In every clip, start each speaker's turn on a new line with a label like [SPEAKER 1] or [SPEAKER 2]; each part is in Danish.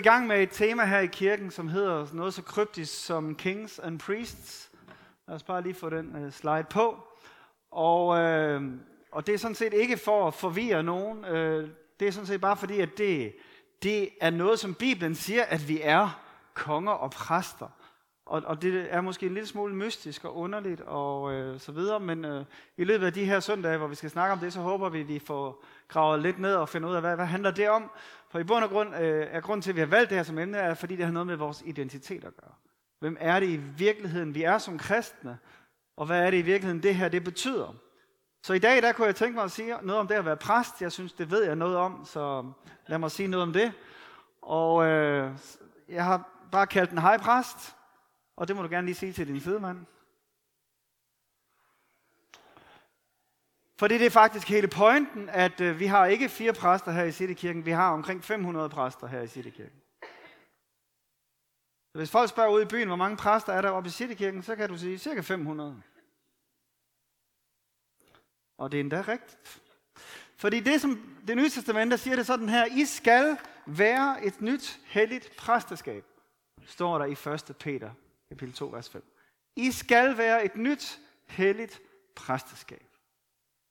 [SPEAKER 1] i gang med et tema her i kirken, som hedder noget så kryptisk som Kings and Priests. Lad os bare lige få den uh, slide på. Og, uh, og det er sådan set ikke for at forvirre nogen. Uh, det er sådan set bare fordi, at det, det er noget, som Bibelen siger, at vi er konger og præster. Og, og det er måske en lille smule mystisk og underligt og øh, så videre, men øh, i løbet af de her søndage, hvor vi skal snakke om det, så håber vi, at vi får gravet lidt ned og finde ud af, hvad, hvad handler det om? For i bund og grund øh, er grunden til, at vi har valgt det her som emne, er, fordi det har noget med vores identitet at gøre. Hvem er det i virkeligheden, vi er som kristne? Og hvad er det i virkeligheden, det her det betyder? Så i dag, der kunne jeg tænke mig at sige noget om det at være præst. Jeg synes, det ved jeg noget om, så lad mig sige noget om det. Og øh, jeg har bare kaldt den hej præst, og det må du gerne lige sige til din sidemand. For det er faktisk hele pointen, at øh, vi har ikke fire præster her i Citykirken, vi har omkring 500 præster her i Citykirken. Så hvis folk spørger ud i byen, hvor mange præster er der oppe i Citykirken, så kan du sige cirka 500. Og det er endda rigtigt. Fordi det, som det nye testament, der siger det sådan her, I skal være et nyt helligt præsteskab, står der i 1. Peter, kapitel 2, vers 5. I skal være et nyt helligt præsteskab.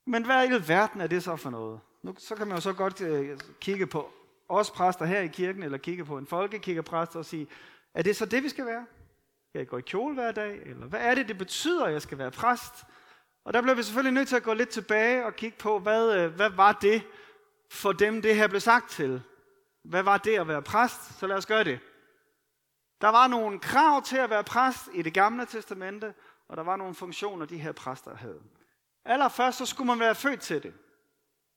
[SPEAKER 1] Men hvad i verden er det så for noget? Nu, så kan man jo så godt øh, kigge på os præster her i kirken, eller kigge på en folkekirkepræst og sige, er det så det, vi skal være? Skal jeg gå i kjole hver dag? Eller hvad er det, det betyder, at jeg skal være præst? Og der bliver vi selvfølgelig nødt til at gå lidt tilbage og kigge på, hvad, øh, hvad var det for dem, det her blev sagt til? Hvad var det at være præst? Så lad os gøre det. Der var nogle krav til at være præst i det gamle testamente, og der var nogle funktioner, de her præster havde. Allerførst så skulle man være født til det.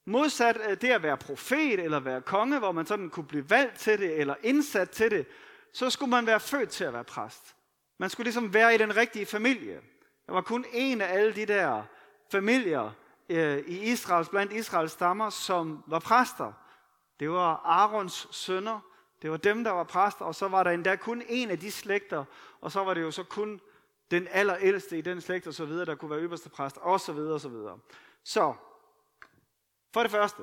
[SPEAKER 1] Modsat øh, det at være profet eller være konge, hvor man sådan kunne blive valgt til det eller indsat til det, så skulle man være født til at være præst. Man skulle ligesom være i den rigtige familie. Der var kun en af alle de der familier øh, i Israels, blandt Israels stammer, som var præster. Det var Arons sønner. Det var dem, der var præster, og så var der endda kun en af de slægter, og så var det jo så kun den allerældste i den slægt og så videre, der kunne være øverste præst, og så videre og så videre. Så, for det første,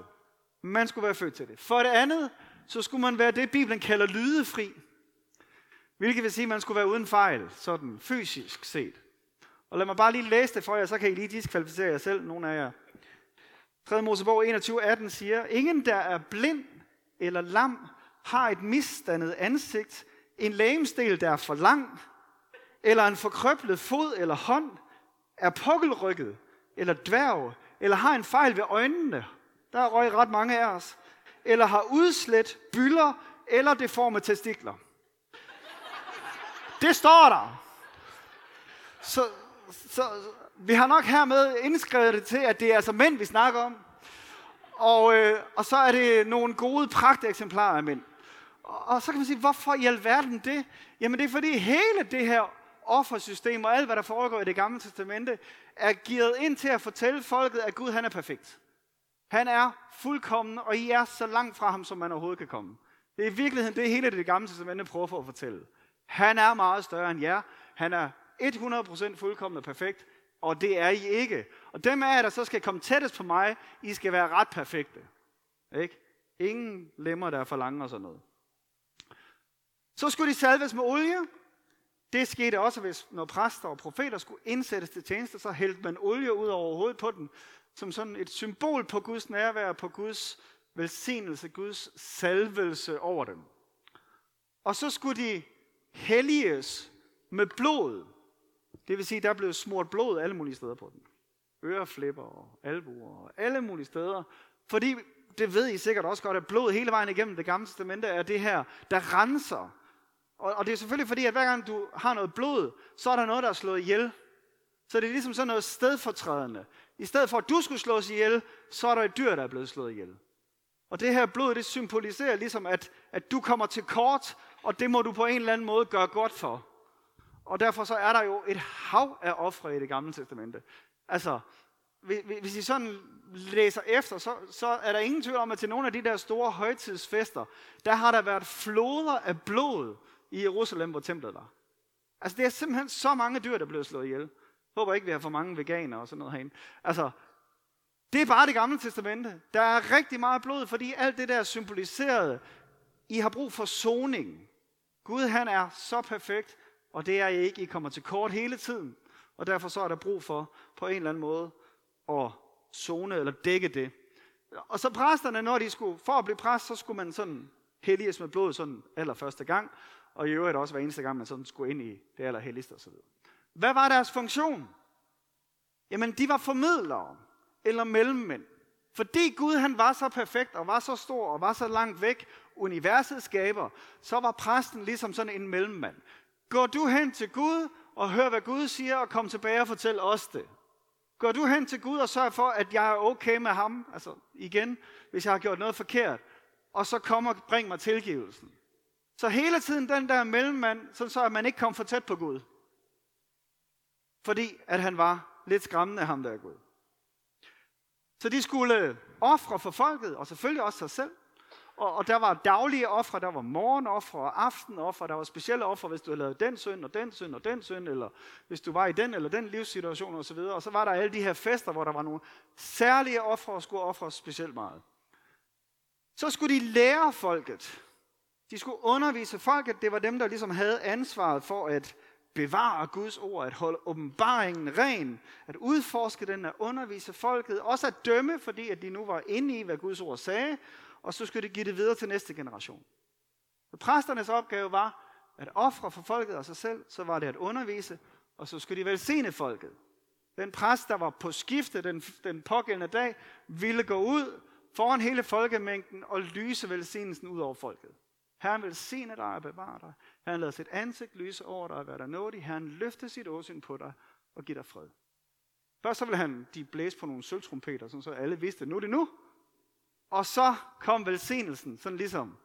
[SPEAKER 1] man skulle være født til det. For det andet, så skulle man være det, Bibelen kalder lydefri. Hvilket vil sige, at man skulle være uden fejl, sådan fysisk set. Og lad mig bare lige læse det for jer, så kan I lige diskvalificere jer selv, nogle af jer. 3. Mosebog 21.18 siger, Ingen, der er blind eller lam, har et misdannet ansigt, en lægemstil, der er for lang, eller en forkrøblet fod eller hånd, er pukkelrykket, eller dværg, eller har en fejl ved øjnene, der røg ret mange af os, eller har udslet, bylder eller deforme testikler. Det står der. Så, så vi har nok hermed indskrevet det til, at det er altså mænd, vi snakker om. Og, øh, og så er det nogle gode pragteksemplarer af mænd. Og, og så kan man sige, hvorfor i alverden det? Jamen det er fordi hele det her offersystem og alt, hvad der foregår i det gamle testamente, er givet ind til at fortælle folket, at Gud han er perfekt. Han er fuldkommen, og I er så langt fra ham, som man overhovedet kan komme. Det er i virkeligheden det hele det gamle testamente prøver for at fortælle. Han er meget større end jer. Han er 100% fuldkommen og perfekt, og det er I ikke. Og dem af jer, der så skal komme tættest på mig, I skal være ret perfekte. Ikke? Ingen lemmer, der er for lange og sådan noget. Så skulle de salves med olie, det skete også, hvis når præster og profeter skulle indsættes til tjeneste, så hældte man olie ud over hovedet på dem, som sådan et symbol på Guds nærvær, på Guds velsignelse, Guds salvelse over dem. Og så skulle de helliges med blod. Det vil sige, der blev smurt blod alle mulige steder på dem. Øreflipper og albuer og alle mulige steder. Fordi, det ved I sikkert også godt, at blod hele vejen igennem det gamle testamente er det her, der renser og, og det er selvfølgelig fordi, at hver gang du har noget blod, så er der noget, der er slået ihjel. Så det er ligesom sådan noget stedfortrædende. I stedet for, at du skulle slås ihjel, så er der et dyr, der er blevet slået ihjel. Og det her blod, det symboliserer ligesom, at, at du kommer til kort, og det må du på en eller anden måde gøre godt for. Og derfor så er der jo et hav af ofre i det gamle testamente. Altså, hvis I sådan læser efter, så, så er der ingen tvivl om, at til nogle af de der store højtidsfester, der har der været floder af blod, i Jerusalem, hvor templet var. Altså, det er simpelthen så mange dyr, der blev slået ihjel. Håber ikke, vi har for mange veganer og sådan noget herinde. Altså, det er bare det gamle testamente. Der er rigtig meget blod, fordi alt det der symboliserede I har brug for soning. Gud han er så perfekt, og det er I ikke. I kommer til kort hele tiden. Og derfor så er der brug for på en eller anden måde at zone eller dække det. Og så præsterne, når de skulle, for at blive præst, så skulle man sådan helliges med blod sådan allerførste gang, og i øvrigt også hver eneste gang, man sådan skulle ind i det allerhelligste osv. Hvad var deres funktion? Jamen, de var formidlere eller mellemmænd. Fordi Gud han var så perfekt og var så stor og var så langt væk, universets skaber, så var præsten ligesom sådan en mellemmand. Går du hen til Gud og hør, hvad Gud siger, og kom tilbage og fortæl os det. Går du hen til Gud og sørg for, at jeg er okay med ham, altså igen, hvis jeg har gjort noget forkert, og så kom og bring mig tilgivelsen. Så hele tiden den der mellemmand, sådan så at man ikke kom for tæt på Gud. Fordi at han var lidt skræmmende, ham der Gud. Så de skulle ofre for folket, og selvfølgelig også sig selv. Og, og der var daglige ofre, der var morgenofre og aftenofre, der var specielle ofre, hvis du havde lavet den synd og den synd og den synd, eller hvis du var i den eller den livssituation osv. Og så var der alle de her fester, hvor der var nogle særlige ofre, og skulle ofres specielt meget. Så skulle de lære folket. De skulle undervise folket. Det var dem, der ligesom havde ansvaret for at bevare Guds ord, at holde åbenbaringen ren, at udforske den, at undervise folket, også at dømme, fordi at de nu var inde i, hvad Guds ord sagde, og så skulle de give det videre til næste generation. Så præsternes opgave var at ofre for folket og sig selv, så var det at undervise, og så skulle de velsigne folket. Den præst, der var på skifte den, den pågældende dag, ville gå ud foran hele folkemængden og lyse velsignelsen ud over folket. Herren velsigne dig og bevare dig. Herren lader sit ansigt lyse over dig og være dig nådig. Herren løfter sit åsyn på dig og giver dig fred. Først så vil han de blæse på nogle sølvtrumpeter, så alle vidste, nu er det nu. Og så kom velsignelsen, sådan ligesom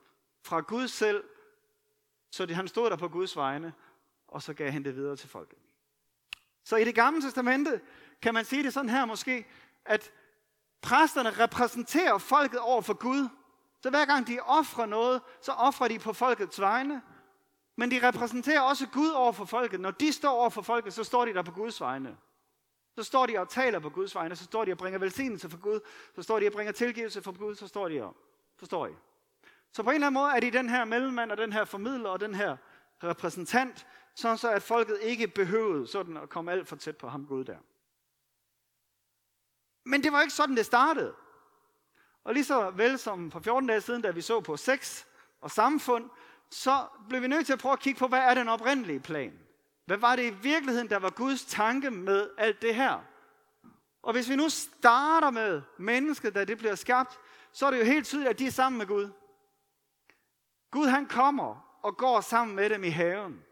[SPEAKER 1] fra Gud selv, så han stod der på Guds vegne, og så gav han det videre til folket. Så i det gamle testamente kan man sige det sådan her måske, at præsterne repræsenterer folket over for Gud. Så hver gang de offrer noget, så offrer de på folkets vegne. Men de repræsenterer også Gud over for folket. Når de står over for folket, så står de der på Guds vegne. Så står de og taler på Guds vegne, så står de og bringer velsignelse for Gud, så står de og bringer tilgivelse for Gud, så står de og, forstår I? Så på en eller anden måde er de den her mellemmand og den her formidler og den her repræsentant, sådan så at folket ikke behøvede sådan at komme alt for tæt på ham Gud der. Men det var ikke sådan, det startede. Og lige så vel som for 14 dage siden, da vi så på sex og samfund, så blev vi nødt til at prøve at kigge på, hvad er den oprindelige plan? Hvad var det i virkeligheden, der var Guds tanke med alt det her? Og hvis vi nu starter med mennesket, da det bliver skabt, så er det jo helt tydeligt, at de er sammen med Gud. Gud han kommer og går sammen med dem i haven.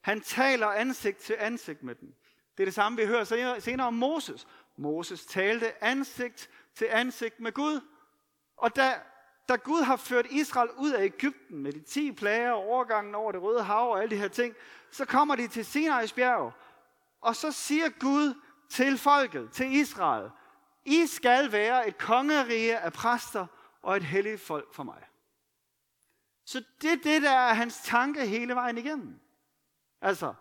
[SPEAKER 1] Han taler ansigt til ansigt med dem. Det er det samme, vi hører senere om Moses. Moses talte ansigt til ansigt med Gud. Og da, da Gud har ført Israel ud af Ægypten med de 10 plager, overgangen over det røde hav og alle de her ting, så kommer de til Sinai's bjerg, og så siger Gud til folket, til Israel, I skal være et kongerige af præster og et helligt folk for mig. Så det er det, der er hans tanke hele vejen igennem. Altså,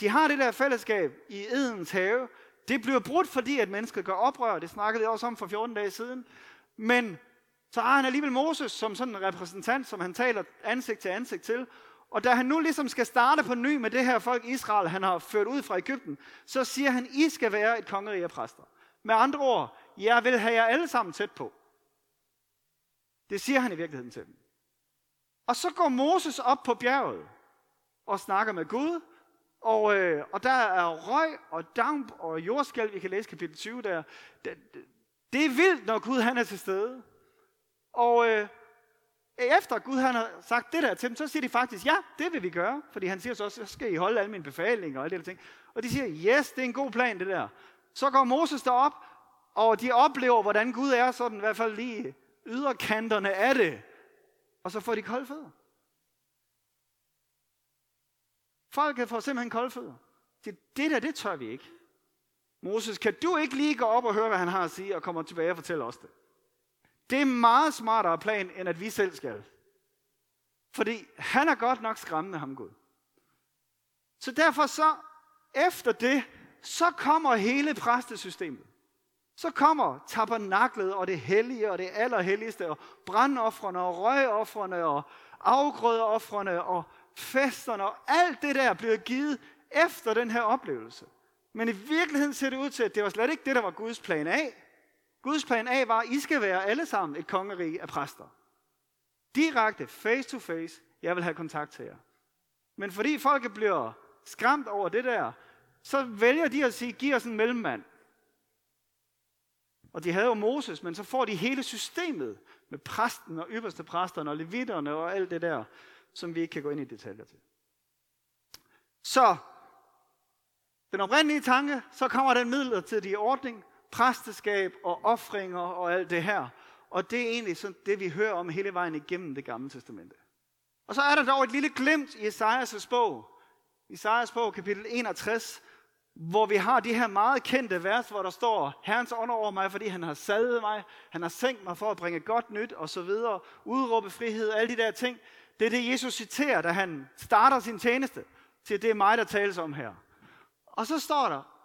[SPEAKER 1] de har det der fællesskab i Edens have. Det bliver brudt, fordi at mennesket gør oprør. Det snakkede vi også om for 14 dage siden. Men så har han alligevel Moses som sådan en repræsentant, som han taler ansigt til ansigt til. Og da han nu ligesom skal starte på ny med det her folk Israel, han har ført ud fra Ægypten, så siger han, I skal være et kongerige af præster. Med andre ord, jeg vil have jer alle sammen tæt på. Det siger han i virkeligheden til dem. Og så går Moses op på bjerget og snakker med Gud, og, øh, og der er røg og damp og jordskælv, vi kan læse kapitel 20 der. Det, det, det er vildt, når Gud han er til stede. Og øh, efter Gud han har sagt det der til dem, så siger de faktisk, ja, det vil vi gøre. Fordi han siger så også, så skal I holde alle mine befalinger og alle de der ting. Og de siger, yes, det er en god plan det der. Så går Moses derop, og de oplever, hvordan Gud er sådan, i hvert fald lige yderkanterne af det. Og så får de kolde fødder. Folket får simpelthen kolde fødder. Det, det der, det tør vi ikke. Moses, kan du ikke lige gå op og høre, hvad han har at sige, og komme tilbage og fortælle os det? Det er meget smartere plan, end at vi selv skal. Fordi han er godt nok skræmmende, ham Gud. Så derfor så, efter det, så kommer hele præstesystemet. Så kommer tabernaklet og det hellige og det allerhelligste og brandoffrene og røgoffrene og afgrødeoffrene og festerne og alt det der bliver givet efter den her oplevelse. Men i virkeligheden ser det ud til, at det var slet ikke det, der var Guds plan A. Guds plan A var, at I skal være alle sammen et kongerige af præster. Direkte, face to face, jeg vil have kontakt til jer. Men fordi folk bliver skræmt over det der, så vælger de at sige, giv os en mellemmand. Og de havde jo Moses, men så får de hele systemet med præsten og ypperste præsterne og levitterne og alt det der, som vi ikke kan gå ind i detaljer til. Så den oprindelige tanke, så kommer den midlertidige ordning, præsteskab og offringer og alt det her. Og det er egentlig sådan det, vi hører om hele vejen igennem det gamle testamente. Og så er der dog et lille glimt i Esajas bog, Esajas bog, kapitel 61, hvor vi har de her meget kendte vers, hvor der står, Herrens ånd over mig, fordi han har salvet mig, han har sænkt mig for at bringe godt nyt, og så videre, udråbe frihed, alle de der ting. Det er det, Jesus citerer, da han starter sin tjeneste, til det er mig, der tales om her. Og så står der,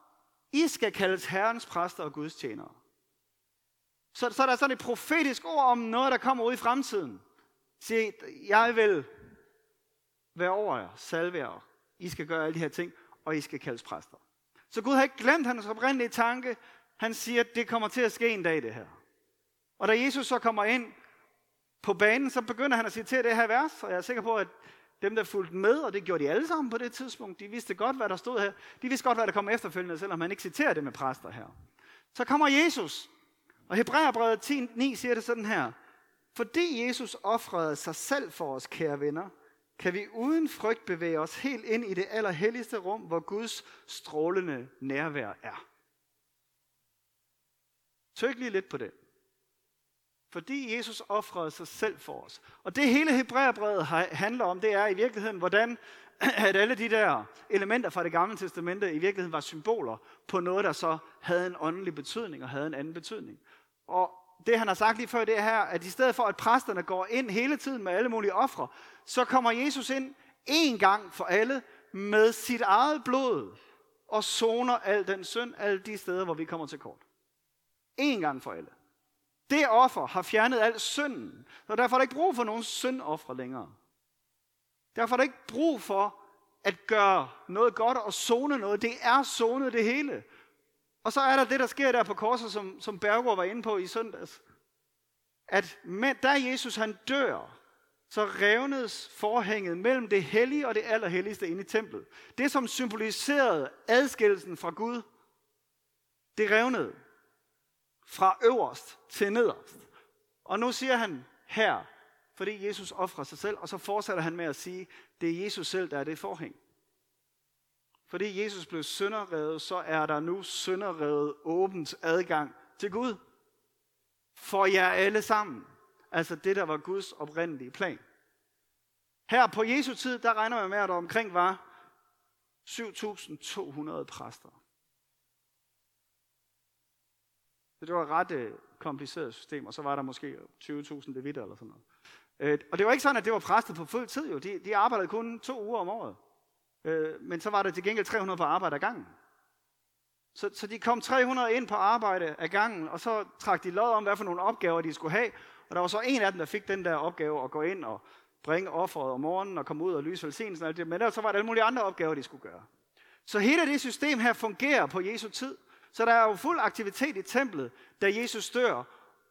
[SPEAKER 1] i skal kaldes Herrens præster og Guds tjenere. Så, så er der sådan et profetisk ord om noget, der kommer ud i fremtiden. Se, jeg vil være over jer, salve jer. I skal gøre alle de her ting, og I skal kaldes præster. Så Gud har ikke glemt hans oprindelige tanke. Han siger, at det kommer til at ske en dag, det her. Og da Jesus så kommer ind på banen, så begynder han at citere det her vers, og jeg er sikker på, at dem, der fulgte med, og det gjorde de alle sammen på det tidspunkt, de vidste godt, hvad der stod her. De vidste godt, hvad der kom efterfølgende, selvom han ikke citerer det med præster her. Så kommer Jesus, og Hebræerbrevet 10.9 siger det sådan her. Fordi Jesus offrede sig selv for os, kære venner, kan vi uden frygt bevæge os helt ind i det allerhelligste rum, hvor Guds strålende nærvær er. Tøk lige lidt på det. Fordi Jesus offrede sig selv for os. Og det hele Hebræerbrevet handler om, det er i virkeligheden, hvordan at alle de der elementer fra det gamle testamente i virkeligheden var symboler på noget, der så havde en åndelig betydning og havde en anden betydning. Og det han har sagt lige før, det er her, at i stedet for at præsterne går ind hele tiden med alle mulige ofre, så kommer Jesus ind en gang for alle med sit eget blod og soner al den synd, alle de steder, hvor vi kommer til kort. En gang for alle. Det offer har fjernet al synden, og derfor er der ikke brug for nogen syndoffer længere. Derfor er der ikke brug for at gøre noget godt og zone noget. Det er zonet det hele. Og så er der det, der sker der på korset, som, som Bergård var inde på i søndags. At med, da Jesus han dør, så revnedes forhænget mellem det hellige og det allerhelligste inde i templet. Det, som symboliserede adskillelsen fra Gud, det revnede fra øverst til nederst. Og nu siger han her, fordi Jesus offrer sig selv, og så fortsætter han med at sige, det er Jesus selv, der er det forhæng. Fordi Jesus blev synderredet, så er der nu synderredet åbent adgang til Gud. For jer alle sammen. Altså det, der var Guds oprindelige plan. Her på Jesu tid, der regner man med, at der omkring var 7.200 præster. Så det var et ret øh, kompliceret system, og så var der måske 20.000 levitter eller sådan noget. Øh, og det var ikke sådan, at det var præstet på fuld tid jo. De, de arbejdede kun to uger om året. Øh, men så var der til gengæld 300 på arbejde ad gangen. Så, så de kom 300 ind på arbejde ad gangen, og så trak de lod om, hvad for nogle opgaver de skulle have. Og der var så en af dem, der fik den der opgave at gå ind og bringe offeret om morgenen og komme ud og lyse velsignelsen. Og alt det. Men der, så var der alle mulige andre opgaver, de skulle gøre. Så hele det system her fungerer på Jesu tid. Så der er jo fuld aktivitet i templet, da Jesus dør,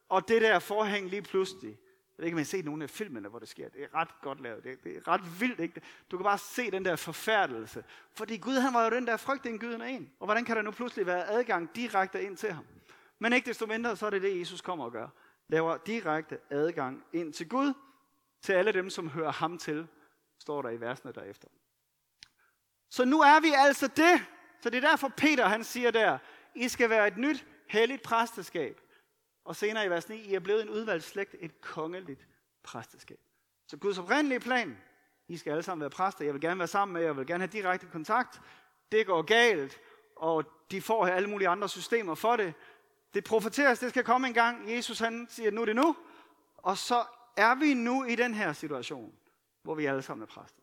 [SPEAKER 1] og det der forhæng lige pludselig ved ikke, om I har set nogle af filmene, hvor det sker. Det er ret godt lavet. Det er, det er ret vildt. Ikke? Du kan bare se den der forfærdelse. Fordi Gud, han var jo den der frygtindgydende en. Og hvordan kan der nu pludselig være adgang direkte ind til ham? Men ikke desto mindre, så er det det, Jesus kommer og gør. Laver direkte adgang ind til Gud, til alle dem, som hører ham til, står der i versene derefter. Så nu er vi altså det. Så det er derfor Peter han siger der, i skal være et nyt, helligt præsteskab. Og senere i vers 9, I er blevet en udvalgt slægt, et kongeligt præsteskab. Så Guds oprindelige plan, I skal alle sammen være præster, jeg vil gerne være sammen med jer, jeg vil gerne have direkte kontakt. Det går galt, og de får alle mulige andre systemer for det. Det profeteres, det skal komme en gang. Jesus han siger, nu er det nu. Og så er vi nu i den her situation, hvor vi alle sammen er præster.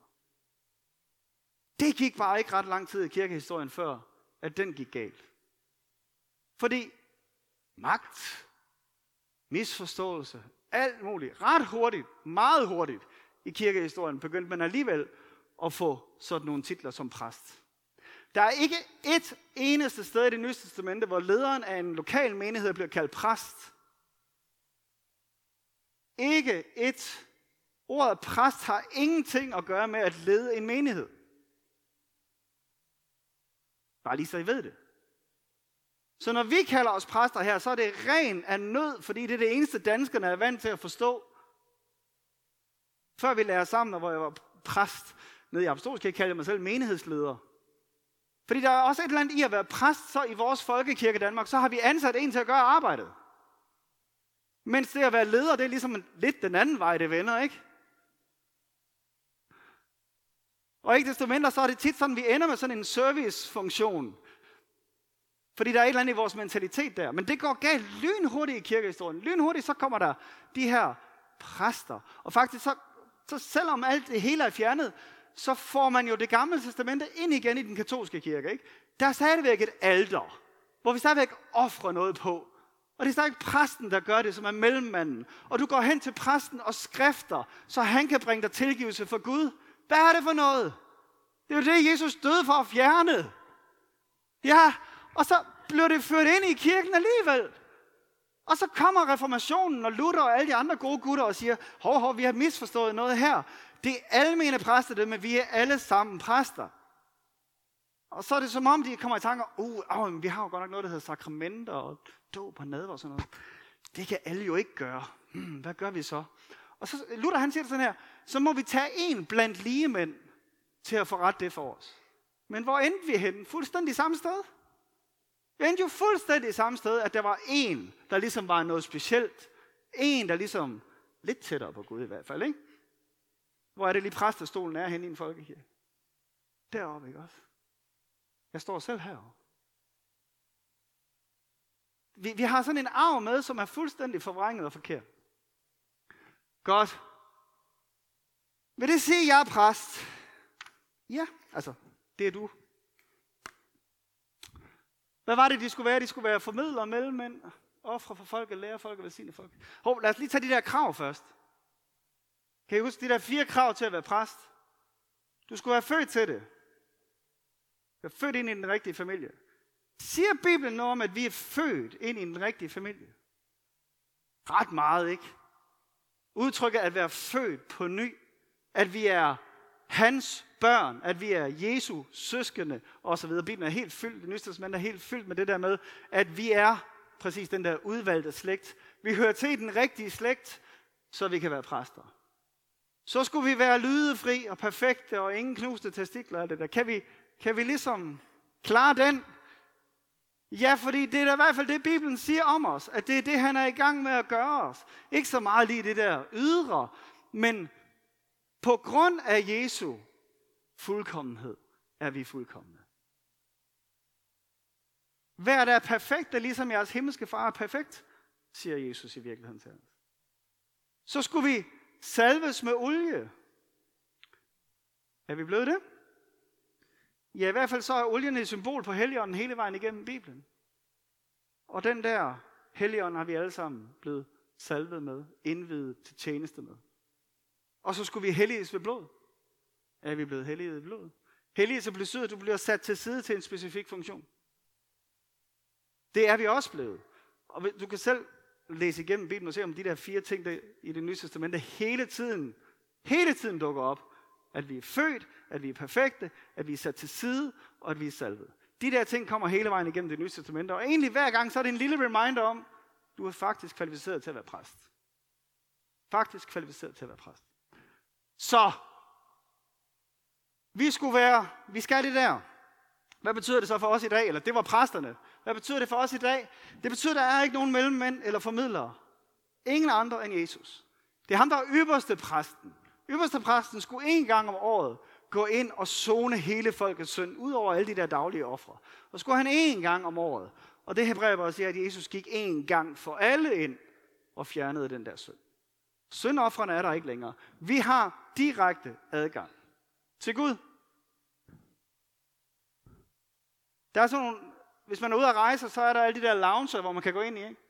[SPEAKER 1] Det gik bare ikke ret lang tid i kirkehistorien før, at den gik galt. Fordi magt, misforståelse, alt muligt. Ret hurtigt, meget hurtigt i kirkehistorien begyndte man alligevel at få sådan nogle titler som præst. Der er ikke et eneste sted i det nye testamente, hvor lederen af en lokal menighed bliver kaldt præst. Ikke et. Ordet præst har ingenting at gøre med at lede en menighed. Bare lige så I ved det. Så når vi kalder os præster her, så er det ren af nød, fordi det er det eneste danskerne er vant til at forstå. Før vi lærer sammen, hvor jeg var præst nede i Apostolskirke, kaldte jeg mig selv menighedsleder. Fordi der er også et eller andet i at være præst, så i vores folkekirke Danmark, så har vi ansat en til at gøre arbejdet. Mens det at være leder, det er ligesom lidt den anden vej, det vender, ikke? Og ikke desto mindre, så er det tit sådan, vi ender med sådan en servicefunktion. Fordi der er et eller andet i vores mentalitet der. Men det går galt lynhurtigt i kirkehistorien. Lynhurtigt, så kommer der de her præster. Og faktisk, så, så selvom alt det hele er fjernet, så får man jo det gamle testamente ind igen i den katolske kirke. Ikke? Der er stadigvæk et alter, hvor vi stadigvæk offrer noget på. Og det er stadigvæk præsten, der gør det, som er mellemmanden. Og du går hen til præsten og skrifter, så han kan bringe dig tilgivelse for Gud. Hvad er det for noget? Det er jo det, Jesus døde for at fjerne. Ja, og så blev det ført ind i kirken alligevel. Og så kommer reformationen og Luther og alle de andre gode gutter og siger, hov, hov, vi har misforstået noget her. Det er almene præster, det, men vi er alle sammen præster. Og så er det som om, de kommer i tanker, uh, oh, vi har jo godt nok noget, der hedder sakramenter og dåb og nadver og sådan noget. Det kan alle jo ikke gøre. Hmm, hvad gør vi så? Og så Luther han siger det sådan her, så må vi tage en blandt lige mænd til at forrette det for os. Men hvor endte vi henne? Fuldstændig samme sted. Vi endte jo fuldstændig samme sted, at der var en, der ligesom var noget specielt. En, der ligesom lidt tættere på Gud i hvert fald, ikke? Hvor er det lige præstestolen er henne i en folkekirke? Deroppe, ikke også? Jeg står selv heroppe. Vi, vi har sådan en arv med, som er fuldstændig forvrænget og forkert. Godt. Vil det sige, at jeg er præst? Ja, altså, det er du. Hvad var det, de skulle være? De skulle være formidlere, mellemmænd, ofre for folk, lære folk og velsigne folk. Hov, lad os lige tage de der krav først. Kan I huske de der fire krav til at være præst? Du skulle være født til det. Du er født ind i den rigtige familie. Siger Bibelen noget om, at vi er født ind i den rigtige familie? Ret meget, ikke? Udtrykket at være født på ny. At vi er hans børn, at vi er Jesu søskende osv. Bibelen er helt fyldt, det nye testament er helt fyldt med det der med, at vi er præcis den der udvalgte slægt. Vi hører til den rigtige slægt, så vi kan være præster. Så skulle vi være lydefri og perfekte og ingen knuste testikler og det der. Kan vi, kan vi ligesom klare den? Ja, fordi det er da i hvert fald det, Bibelen siger om os, at det er det, han er i gang med at gøre os. Ikke så meget lige det der ydre, men på grund af Jesu fuldkommenhed er vi fuldkommende. Vær der perfekt, er ligesom jeres himmelske far er perfekt, siger Jesus i virkeligheden til os. Så skulle vi salves med olie. Er vi blevet det? Ja, i hvert fald så er olien et symbol på Helligånden hele vejen igennem Bibelen. Og den der Helligånd har vi alle sammen blevet salvet med, indvidet til tjeneste med. Og så skulle vi helliges ved blod. Er vi blevet helliget ved blod? Helligelse betyder, at du bliver sat til side til en specifik funktion. Det er vi også blevet. Og du kan selv læse igennem Bibelen og se om de der fire ting der i det nye testamente hele tiden, hele tiden dukker op. At vi er født, at vi er perfekte, at vi er sat til side, og at vi er salvet. De der ting kommer hele vejen igennem det nye testamente, og egentlig hver gang, så er det en lille reminder om, du er faktisk kvalificeret til at være præst. Faktisk kvalificeret til at være præst. Så, vi skulle være, vi skal det der. Hvad betyder det så for os i dag? Eller det var præsterne. Hvad betyder det for os i dag? Det betyder, at der er ikke nogen mellemmænd eller formidlere. Ingen andre end Jesus. Det er ham, der er ypperste præsten. Ypperste præsten skulle en gang om året gå ind og zone hele folkets synd, ud over alle de der daglige ofre. Og skulle han en gang om året. Og det Hebræer siger, at Jesus gik en gang for alle ind og fjernede den der synd. Syndoffrene er der ikke længere. Vi har direkte adgang til Gud. Der er sådan nogle, hvis man er ude at rejse, så er der alle de der lounge, hvor man kan gå ind i. Ikke?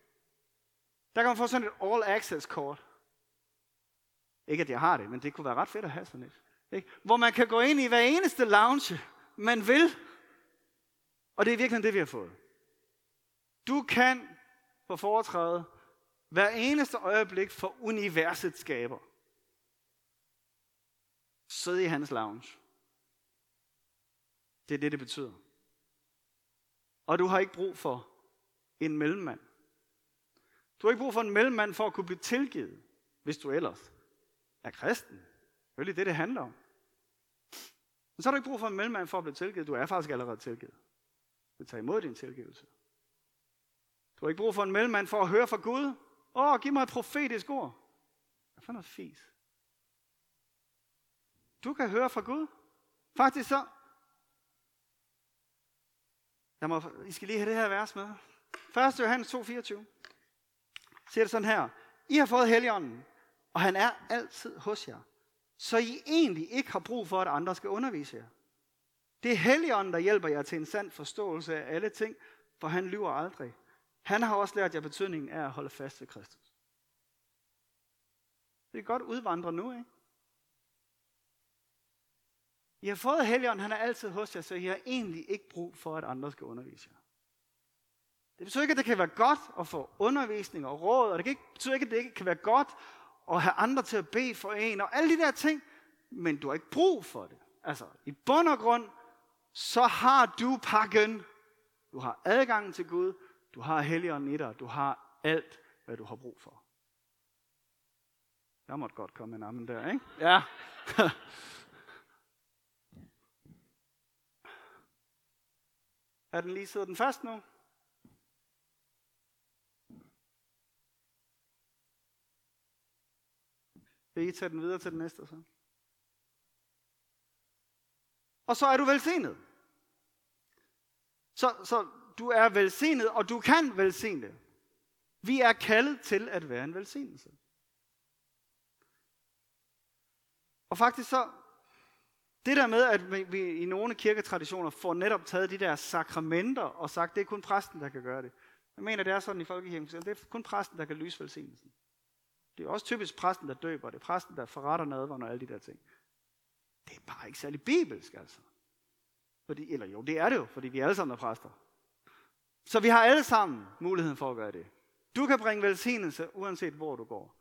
[SPEAKER 1] Der kan man få sådan et all access kort. Ikke at jeg har det, men det kunne være ret fedt at have sådan et. Ikke? Hvor man kan gå ind i hver eneste lounge, man vil. Og det er virkelig det, vi har fået. Du kan på foretræde hver eneste øjeblik for universet skaber. Sidde i hans lounge. Det er det, det betyder. Og du har ikke brug for en mellemmand. Du har ikke brug for en mellemmand for at kunne blive tilgivet, hvis du ellers er kristen. Det er det, det handler om. Men så har du ikke brug for en mellemmand for at blive tilgivet. Du er faktisk allerede tilgivet. Du tager imod din tilgivelse. Du har ikke brug for en mellemmand for at høre fra Gud. Åh, oh, giv mig et profetisk ord. Hvad for noget fis? Du kan høre fra Gud. Faktisk så. Jeg må, I skal lige have det her vers med. 1. Johannes 2,24. Siger det sådan her. I har fået Helligånden, og han er altid hos jer. Så I egentlig ikke har brug for, at andre skal undervise jer. Det er Helligånden, der hjælper jer til en sand forståelse af alle ting, for han lyver aldrig. Han har også lært jer betydningen af at holde fast ved Kristus. Det er godt udvandre nu, ikke? I har fået Helligånden, han er altid hos jer, så I har egentlig ikke brug for, at andre skal undervise jer. Det betyder ikke, at det kan være godt at få undervisning og råd, og det betyder ikke, at det ikke kan være godt at have andre til at bede for en, og alle de der ting, men du har ikke brug for det. Altså, i bund og grund, så har du pakken. Du har adgangen til Gud, du har Helligånden i dig, du har alt, hvad du har brug for. Jeg måtte godt komme en ammen der, ikke? Ja. er den lige siddet den fast nu? Vil I tage den videre til den næste så? Og så er du velsignet. Så, så du er velsignet, og du kan velsigne. Vi er kaldet til at være en velsignelse. Og faktisk så, det der med, at vi i nogle kirketraditioner får netop taget de der sakramenter og sagt, det er kun præsten, der kan gøre det. Jeg mener, det er sådan i folkekirken, det er kun præsten, der kan lyse velsignelsen. Det er også typisk præsten, der døber. Det er præsten, der forretter nadveren og alle de der ting. Det er bare ikke særlig bibelsk, altså. Fordi, eller jo, det er det jo, fordi vi alle sammen er præster. Så vi har alle sammen muligheden for at gøre det. Du kan bringe velsignelse, uanset hvor du går.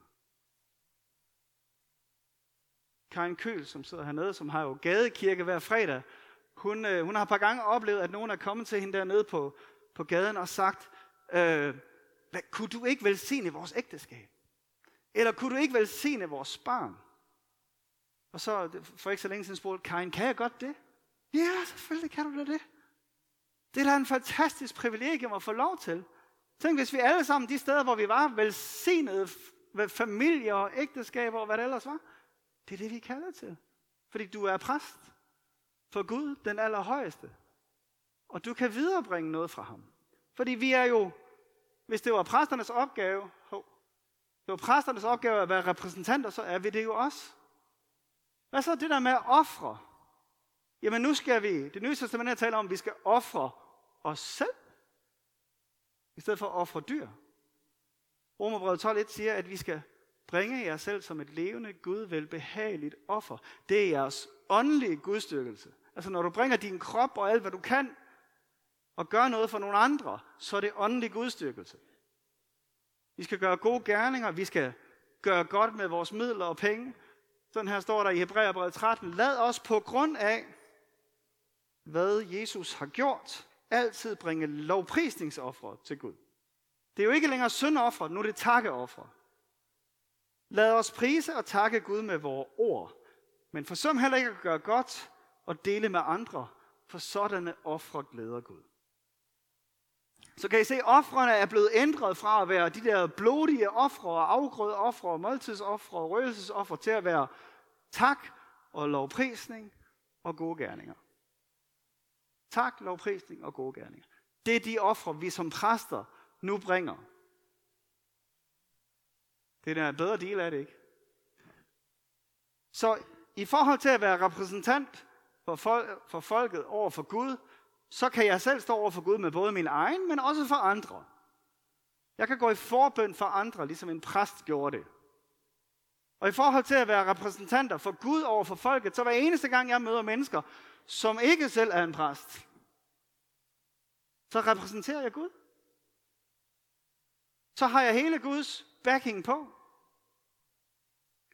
[SPEAKER 1] Karin Køl, som sidder hernede, som har jo gadekirke hver fredag, hun, øh, hun har et par gange oplevet, at nogen er kommet til hende dernede på, på gaden og sagt, øh, hvad, kunne du ikke velsigne vores ægteskab? Eller kunne du ikke velsigne vores barn? Og så for ikke så længe siden spurgte Karin, kan jeg godt det? Ja, selvfølgelig kan du da det. Det er da en fantastisk privilegium at få lov til. Tænk, hvis vi alle sammen, de steder, hvor vi var, velsignede familier og ægteskaber og hvad det ellers var. Det er det, vi kalder til. Fordi du er præst for Gud, den allerhøjeste. Og du kan viderebringe noget fra ham. Fordi vi er jo, hvis det var præsternes opgave, det var præsternes opgave at være repræsentanter, så er vi det jo også. Hvad så det der med at ofre? Jamen nu skal vi, det nye testament taler om, at vi skal ofre os selv, i stedet for at ofre dyr. Romerbrevet 12.1 siger, at vi skal bringe jer selv som et levende, Gud velbehageligt offer. Det er jeres åndelige gudstyrkelse. Altså når du bringer din krop og alt, hvad du kan, og gør noget for nogle andre, så er det åndelig gudstyrkelse. Vi skal gøre gode gerninger. Vi skal gøre godt med vores midler og penge. Sådan her står der i Hebræerbrevet 13. Lad os på grund af, hvad Jesus har gjort, altid bringe lovprisningsoffre til Gud. Det er jo ikke længere syndoffre, nu er det takkeoffre. Lad os prise og takke Gud med vores ord. Men forsøm heller ikke at gøre godt og dele med andre, for sådanne ofre glæder Gud. Så kan I se, at offrene er blevet ændret fra at være de der blodige ofre og afgrøde ofre og måltidsoffre og røgelsesoffre til at være tak og lovprisning og gode gerninger. Tak, lovprisning og gode gerninger. Det er de ofre, vi som præster nu bringer. Det er en bedre del af det, ikke? Så i forhold til at være repræsentant for, fol- for folket over for Gud, så kan jeg selv stå over for Gud med både min egen, men også for andre. Jeg kan gå i forbøn for andre, ligesom en præst gjorde det. Og i forhold til at være repræsentanter for Gud over for folket, så hver eneste gang jeg møder mennesker, som ikke selv er en præst, så repræsenterer jeg Gud. Så har jeg hele Guds backing på.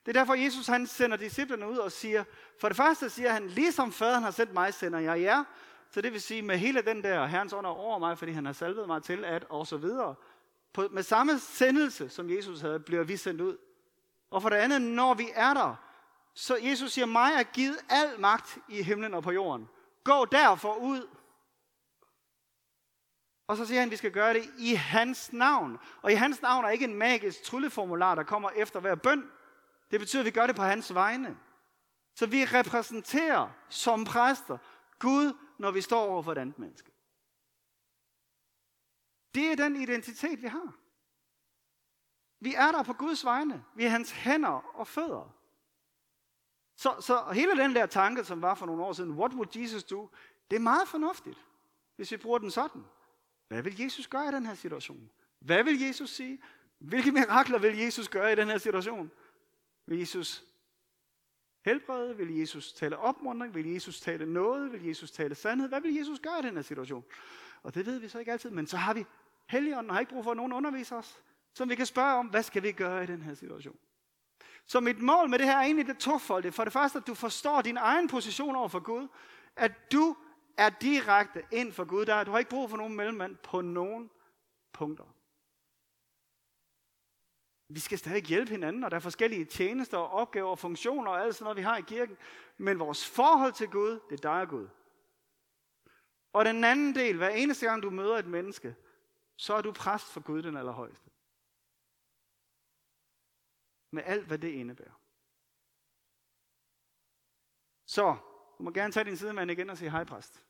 [SPEAKER 1] Det er derfor, Jesus han sender disciplerne ud og siger, for det første siger han, ligesom faderen har sendt mig, sender jeg jer. Så det vil sige, med hele den der herrens ånd over mig, fordi han har salvet mig til at, og så videre. På, med samme sendelse, som Jesus havde, bliver vi sendt ud. Og for det andet, når vi er der, så Jesus siger, mig er givet al magt i himlen og på jorden. Gå derfor ud. Og så siger han, at vi skal gøre det i hans navn. Og i hans navn er ikke en magisk trylleformular, der kommer efter hver bøn. Det betyder, at vi gør det på hans vegne. Så vi repræsenterer som præster Gud, når vi står over for et andet menneske. Det er den identitet, vi har. Vi er der på Guds vegne. Vi er hans hænder og fødder. Så, så hele den der tanke, som var for nogle år siden, what would Jesus do? Det er meget fornuftigt, hvis vi bruger den sådan. Hvad vil Jesus gøre i den her situation? Hvad vil Jesus sige? Hvilke mirakler vil Jesus gøre i den her situation? Vil Jesus helbrede? Vil Jesus tale opmuntring? Vil Jesus tale noget? Vil Jesus tale sandhed? Hvad vil Jesus gøre i den her situation? Og det ved vi så ikke altid, men så har vi Helligånden og har ikke brug for, at nogen underviser os, som vi kan spørge om, hvad skal vi gøre i den her situation? Så mit mål med det her er egentlig det tofoldige. For det første, at du forstår din egen position over for Gud. At du er direkte ind for Gud. Der, du har ikke brug for nogen mellemmand på nogen punkter. Vi skal stadig hjælpe hinanden, og der er forskellige tjenester og opgaver og funktioner og alt sådan noget, vi har i kirken. Men vores forhold til Gud, det er dig og Gud. Og den anden del, hver eneste gang du møder et menneske, så er du præst for Gud den allerhøjeste. Med alt, hvad det indebærer. Så, du må gerne tage din sidemand igen og sige hej præst.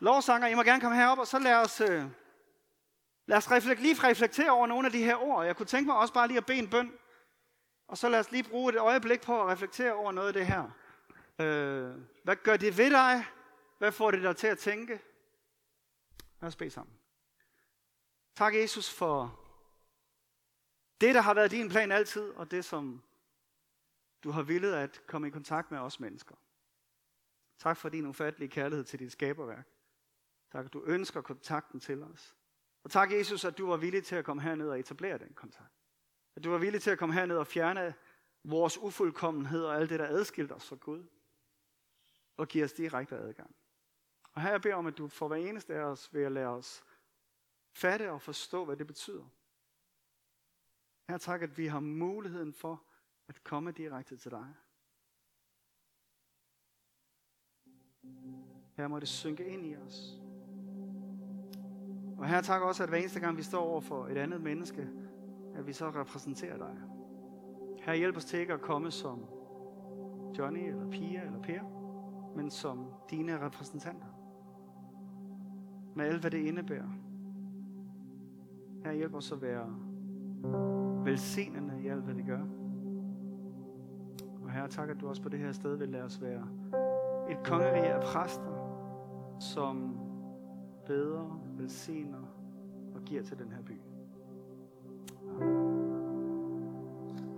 [SPEAKER 1] Lovsanger, I må gerne komme herop, og så lad os, øh, lad os reflekt, lige reflektere over nogle af de her ord. Jeg kunne tænke mig også bare lige at bede en bøn, og så lad os lige bruge et øjeblik på at reflektere over noget af det her. Øh, hvad gør det ved dig? Hvad får det dig til at tænke? Lad os bede sammen. Tak Jesus for det, der har været din plan altid, og det, som du har villet at komme i kontakt med os mennesker. Tak for din ufattelige kærlighed til dit skaberværk. Tak, at du ønsker kontakten til os. Og tak, Jesus, at du var villig til at komme herned og etablere den kontakt. At du var villig til at komme herned og fjerne vores ufuldkommenhed og alt det, der adskilte os fra Gud. Og give os direkte adgang. Og her jeg beder om, at du får hver eneste af os ved at lade os fatte og forstå, hvad det betyder. Her tak, at vi har muligheden for at komme direkte til dig. Her må det synke ind i os. Og her tak også, at hver eneste gang vi står over for et andet menneske, at vi så repræsenterer dig. Her hjælp os til ikke at komme som Johnny eller Pia eller Per, men som dine repræsentanter med alt, hvad det indebærer. Her hjælp os at være velsignende i alt, hvad vi gør. Og Herre, tak, at du også på det her sted vil lade os være et kongerige af præster, som beder, velsigner og giver til den her by.